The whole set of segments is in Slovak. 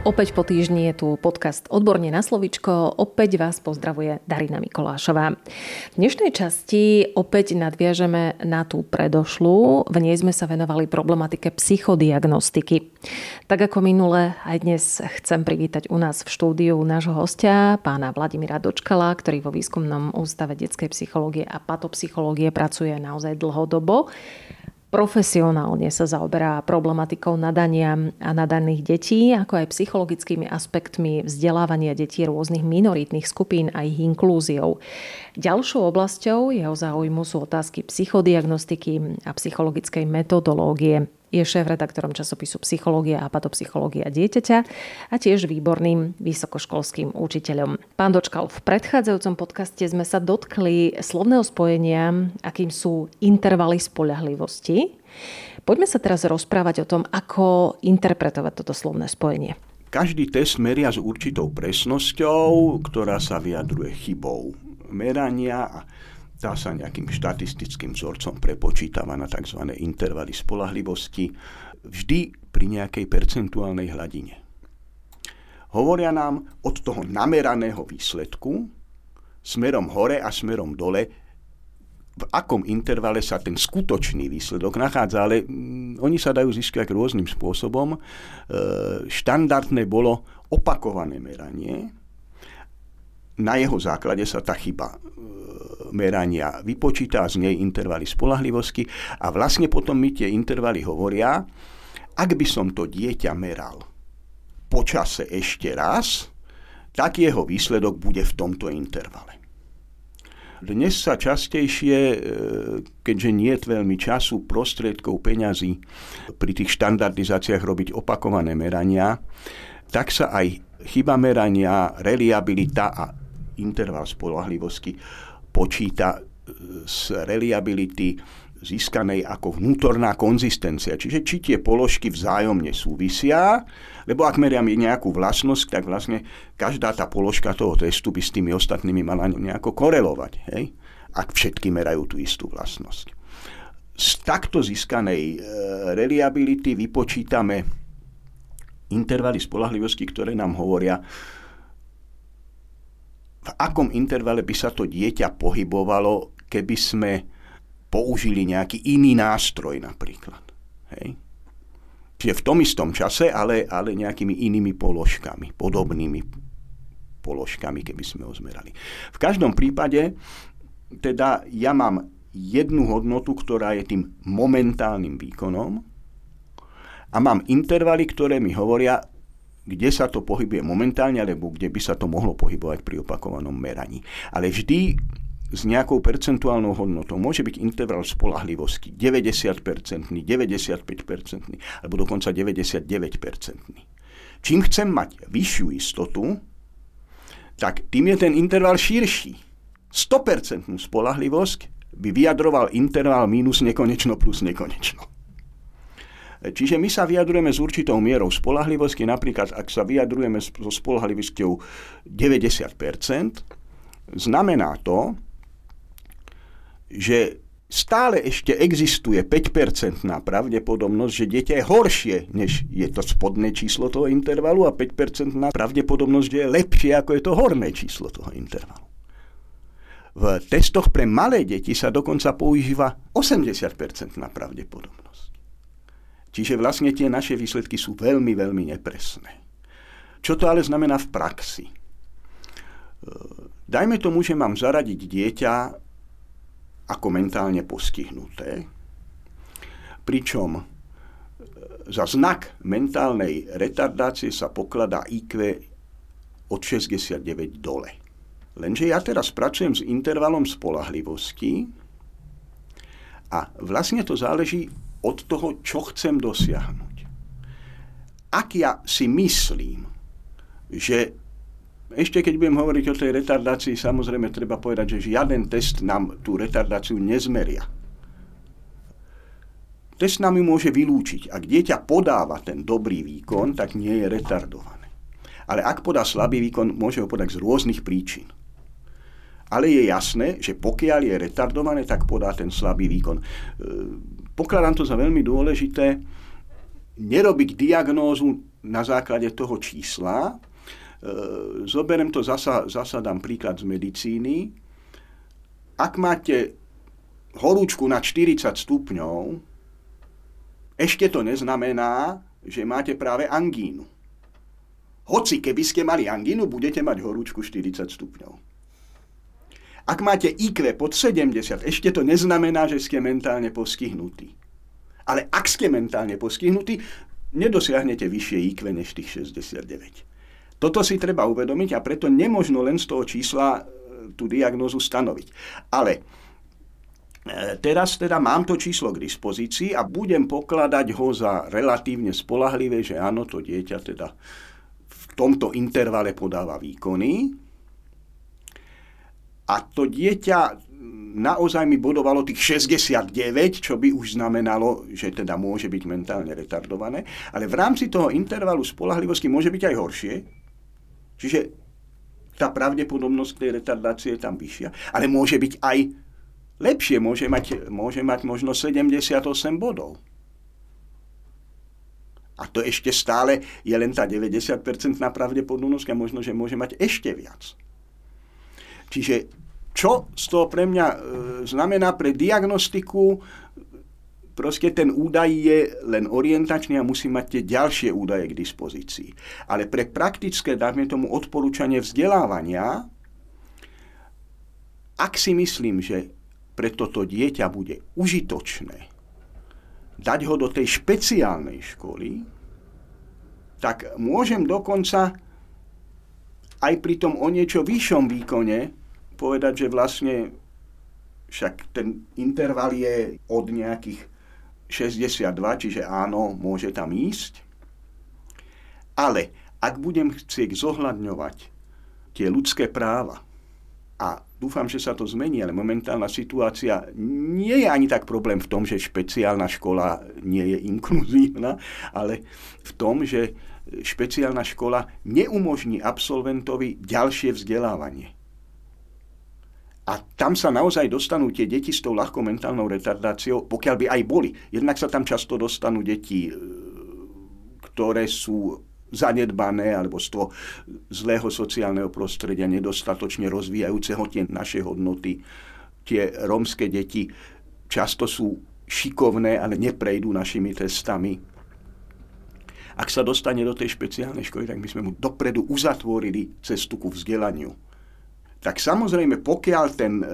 Opäť po týždni je tu podcast Odborne na slovičko. Opäť vás pozdravuje Darina Mikolášová. V dnešnej časti opäť nadviažeme na tú predošlú. V nej sme sa venovali problematike psychodiagnostiky. Tak ako minule, aj dnes chcem privítať u nás v štúdiu nášho hostia, pána Vladimíra Dočkala, ktorý vo výskumnom ústave detskej psychológie a patopsychológie pracuje naozaj dlhodobo profesionálne sa zaoberá problematikou nadania a nadaných detí, ako aj psychologickými aspektmi vzdelávania detí rôznych minoritných skupín a ich inklúziou. Ďalšou oblasťou jeho záujmu sú otázky psychodiagnostiky a psychologickej metodológie. Je šéf-redaktorom časopisu Psychológia a patopsychológia dieťaťa a tiež výborným vysokoškolským učiteľom. Pán Dočkal, v predchádzajúcom podcaste sme sa dotkli slovného spojenia, akým sú intervaly spolahlivosti. Poďme sa teraz rozprávať o tom, ako interpretovať toto slovné spojenie. Každý test meria s určitou presnosťou, ktorá sa vyjadruje chybou merania a tá sa nejakým štatistickým vzorcom prepočítava na tzv. intervaly spolahlivosti vždy pri nejakej percentuálnej hladine. Hovoria nám od toho nameraného výsledku smerom hore a smerom dole, v akom intervale sa ten skutočný výsledok nachádza, ale mm, oni sa dajú získať rôznym spôsobom. E, štandardné bolo opakované meranie, na jeho základe sa tá chyba merania vypočíta z nej intervaly spolahlivosti a vlastne potom mi tie intervaly hovoria, ak by som to dieťa meral počase ešte raz, tak jeho výsledok bude v tomto intervale. Dnes sa častejšie, e, keďže nie je veľmi času, prostriedkov, peňazí pri tých štandardizáciách robiť opakované merania, tak sa aj chyba merania, reliabilita a interval spolahlivosti počíta e, z reliability získanej ako vnútorná konzistencia. Čiže či tie položky vzájomne súvisia, lebo ak meriam nejakú vlastnosť, tak vlastne každá tá položka toho testu by s tými ostatnými mala nejako korelovať. Hej? Ak všetky merajú tú istú vlastnosť. Z takto získanej e, reliability vypočítame intervaly spolahlivosti, ktoré nám hovoria, v akom intervale by sa to dieťa pohybovalo, keby sme použili nejaký iný nástroj napríklad. Hej? Čiže v tom istom čase, ale, ale nejakými inými položkami, podobnými položkami, keby sme ho zmerali. V každom prípade, teda ja mám jednu hodnotu, ktorá je tým momentálnym výkonom a mám intervaly, ktoré mi hovoria, kde sa to pohybuje momentálne, alebo kde by sa to mohlo pohybovať pri opakovanom meraní. Ale vždy s nejakou percentuálnou hodnotou. Môže byť interval spolahlivosti 90%, 95%, alebo dokonca 99%. Čím chcem mať vyššiu istotu, tak tým je ten interval širší. 100% spolahlivosť by vyjadroval interval minus nekonečno plus nekonečno. Čiže my sa vyjadrujeme s určitou mierou spolahlivosti, napríklad ak sa vyjadrujeme so spolahlivosťou 90%, znamená to, že stále ešte existuje 5% pravdepodobnosť, že dieťa je horšie, než je to spodné číslo toho intervalu a 5% pravdepodobnosť, že je lepšie, ako je to horné číslo toho intervalu. V testoch pre malé deti sa dokonca používa 80% pravdepodobnosť. Čiže vlastne tie naše výsledky sú veľmi, veľmi nepresné. Čo to ale znamená v praxi? E, dajme tomu, že mám zaradiť dieťa ako mentálne postihnuté, pričom e, za znak mentálnej retardácie sa pokladá IQ od 69 dole. Lenže ja teraz pracujem s intervalom spolahlivosti a vlastne to záleží od toho, čo chcem dosiahnuť. Ak ja si myslím, že ešte keď budem hovoriť o tej retardácii, samozrejme treba povedať, že žiaden test nám tú retardáciu nezmeria. Test nám ju môže vylúčiť. Ak dieťa podáva ten dobrý výkon, tak nie je retardované. Ale ak podá slabý výkon, môže ho podať z rôznych príčin. Ale je jasné, že pokiaľ je retardované, tak podá ten slabý výkon. E, pokladám to za veľmi dôležité nerobiť diagnózu na základe toho čísla. E, zoberiem to, zasa, zasa dám príklad z medicíny. Ak máte horúčku na 40 stupňov, ešte to neznamená, že máte práve angínu. Hoci keby ste mali angínu, budete mať horúčku 40 stupňov. Ak máte IQ pod 70, ešte to neznamená, že ste mentálne postihnutí. Ale ak ste mentálne postihnutí, nedosiahnete vyššie IQ než tých 69. Toto si treba uvedomiť a preto nemožno len z toho čísla e, tú diagnózu stanoviť. Ale e, Teraz teda mám to číslo k dispozícii a budem pokladať ho za relatívne spolahlivé, že áno, to dieťa teda v tomto intervale podáva výkony. A to dieťa naozaj mi bodovalo tých 69, čo by už znamenalo, že teda môže byť mentálne retardované, ale v rámci toho intervalu spolahlivosti môže byť aj horšie. Čiže tá pravdepodobnosť tej retardácie je tam vyššia, ale môže byť aj lepšie, môže mať, môže mať možno 78 bodov. A to ešte stále je len tá 90% pravdepodobnosť a možno, že môže mať ešte viac. Čiže čo z toho pre mňa e, znamená pre diagnostiku, proste ten údaj je len orientačný a musí mať tie ďalšie údaje k dispozícii. Ale pre praktické, dáme tomu odporúčanie vzdelávania, ak si myslím, že pre toto dieťa bude užitočné dať ho do tej špeciálnej školy, tak môžem dokonca aj pri tom o niečo vyššom výkone povedať, že vlastne však ten interval je od nejakých 62, čiže áno, môže tam ísť. Ale ak budem chcieť zohľadňovať tie ľudské práva, a dúfam, že sa to zmení, ale momentálna situácia nie je ani tak problém v tom, že špeciálna škola nie je inkluzívna, ale v tom, že špeciálna škola neumožní absolventovi ďalšie vzdelávanie. A tam sa naozaj dostanú tie deti s tou ľahkou mentálnou retardáciou, pokiaľ by aj boli. Jednak sa tam často dostanú deti, e, ktoré sú zanedbané alebo z toho zlého sociálneho prostredia, nedostatočne rozvíjajúceho tie naše hodnoty. Tie rómske deti často sú šikovné, ale neprejdú našimi testami. Ak sa dostane do tej špeciálnej školy, tak my sme mu dopredu uzatvorili cestu ku vzdelaniu tak samozrejme, pokiaľ ten e,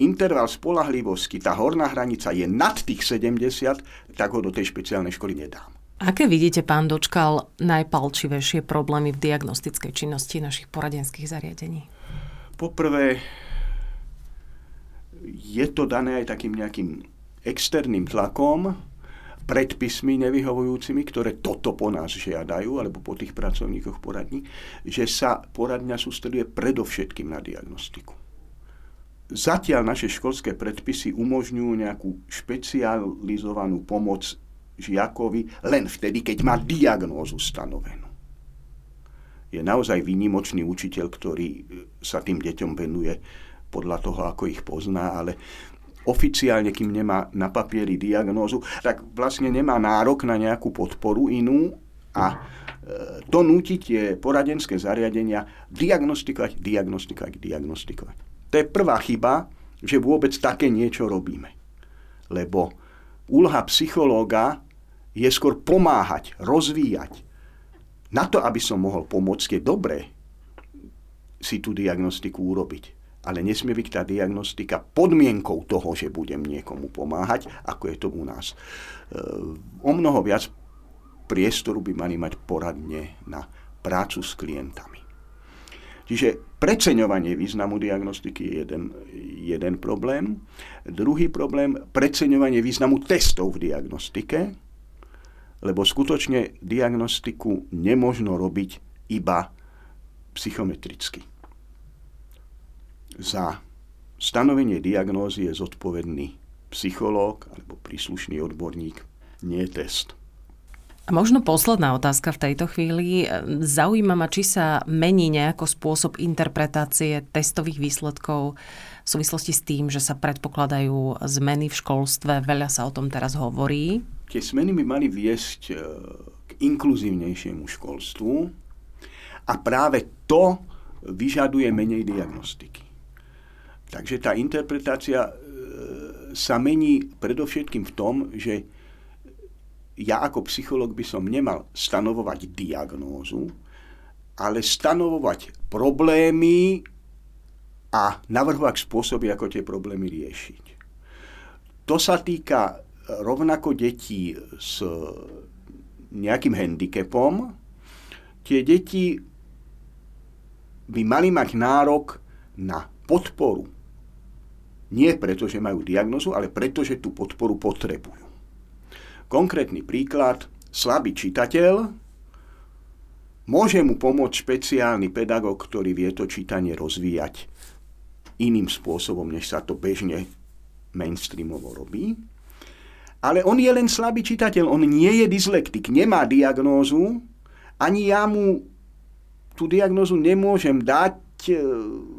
interval spolahlivosti, tá horná hranica je nad tých 70, tak ho do tej špeciálnej školy nedám. Aké vidíte, pán Dočkal, najpalčivejšie problémy v diagnostickej činnosti našich poradenských zariadení? Poprvé, je to dané aj takým nejakým externým tlakom, predpismi nevyhovujúcimi, ktoré toto po nás žiadajú, alebo po tých pracovníkoch poradní, že sa poradňa sústreduje predovšetkým na diagnostiku. Zatiaľ naše školské predpisy umožňujú nejakú špecializovanú pomoc žiakovi len vtedy, keď má diagnózu stanovenú. Je naozaj výnimočný učiteľ, ktorý sa tým deťom venuje podľa toho, ako ich pozná, ale oficiálne, kým nemá na papieri diagnózu, tak vlastne nemá nárok na nejakú podporu inú a e, to núti tie poradenské zariadenia diagnostikovať, diagnostikovať, diagnostikovať. To je prvá chyba, že vôbec také niečo robíme. Lebo úloha psychológa je skôr pomáhať, rozvíjať. Na to, aby som mohol pomôcť, je dobré si tú diagnostiku urobiť ale nesmie byť tá diagnostika podmienkou toho, že budem niekomu pomáhať, ako je to u nás. E, o mnoho viac priestoru by mali mať poradne na prácu s klientami. Čiže preceňovanie významu diagnostiky je jeden, jeden problém. Druhý problém, preceňovanie významu testov v diagnostike, lebo skutočne diagnostiku nemožno robiť iba psychometricky za stanovenie diagnózy je zodpovedný psychológ alebo príslušný odborník, nie test. A možno posledná otázka v tejto chvíli. Zaujíma ma, či sa mení nejako spôsob interpretácie testových výsledkov v súvislosti s tým, že sa predpokladajú zmeny v školstve. Veľa sa o tom teraz hovorí. Tie zmeny by mali viesť e, k inkluzívnejšiemu školstvu a práve to vyžaduje menej diagnostiky. Takže tá interpretácia e, sa mení predovšetkým v tom, že ja ako psycholog by som nemal stanovovať diagnózu, ale stanovovať problémy a navrhovať spôsoby, ako tie problémy riešiť. To sa týka rovnako detí s nejakým handicapom. Tie deti by mali mať nárok na podporu. Nie preto, že majú diagnozu, ale preto, že tú podporu potrebujú. Konkrétny príklad, slabý čitateľ, môže mu pomôcť špeciálny pedagóg, ktorý vie to čítanie rozvíjať iným spôsobom, než sa to bežne mainstreamovo robí. Ale on je len slabý čitateľ, on nie je dyslektik, nemá diagnózu, ani ja mu tú diagnózu nemôžem dať, e,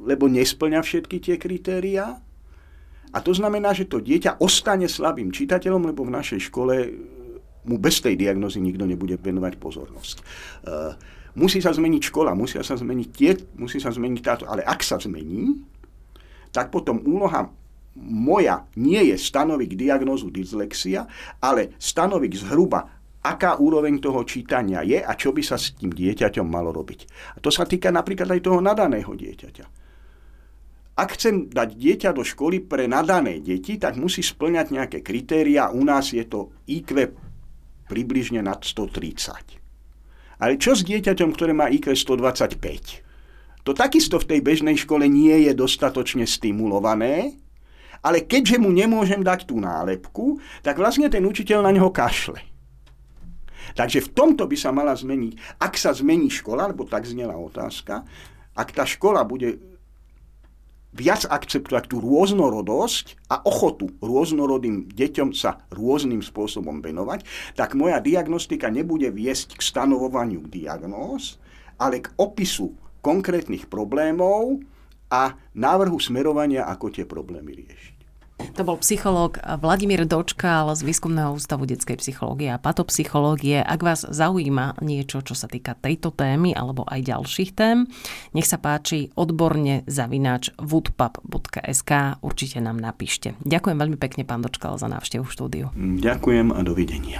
lebo nesplňa všetky tie kritériá. A to znamená, že to dieťa ostane slabým čitateľom, lebo v našej škole e, mu bez tej diagnozy nikto nebude venovať pozornosť. Uh, musí sa zmeniť škola, musia sa zmeniť tie, musí sa zmeniť táto, ale ak sa zmení, tak potom úloha moja nie je stanoviť diagnózu dyslexia, ale stanoviť zhruba, aká úroveň toho čítania je a čo by sa s tým dieťaťom malo robiť. A to sa týka napríklad aj toho nadaného dieťaťa ak chcem dať dieťa do školy pre nadané deti, tak musí splňať nejaké kritéria. U nás je to IQ približne nad 130. Ale čo s dieťaťom, ktoré má IQ 125? To takisto v tej bežnej škole nie je dostatočne stimulované, ale keďže mu nemôžem dať tú nálepku, tak vlastne ten učiteľ na neho kašle. Takže v tomto by sa mala zmeniť, ak sa zmení škola, lebo tak znela otázka, ak tá škola bude viac akceptovať tú rôznorodosť a ochotu rôznorodým deťom sa rôznym spôsobom venovať, tak moja diagnostika nebude viesť k stanovovaniu diagnóz, ale k opisu konkrétnych problémov a návrhu smerovania, ako tie problémy riešiť. To bol psychológ Vladimír Dočkal z Výskumného ústavu detskej psychológie a patopsychológie. Ak vás zaujíma niečo, čo sa týka tejto témy alebo aj ďalších tém, nech sa páči odborne zavináč woodpub.sk určite nám napíšte. Ďakujem veľmi pekne, pán Dočkal, za návštevu štúdiu. Ďakujem a dovidenia.